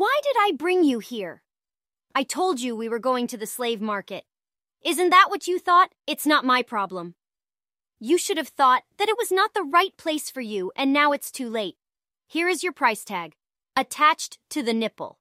Why did I bring you here? I told you we were going to the slave market. Isn't that what you thought? It's not my problem. You should have thought that it was not the right place for you, and now it's too late. Here is your price tag, attached to the nipple.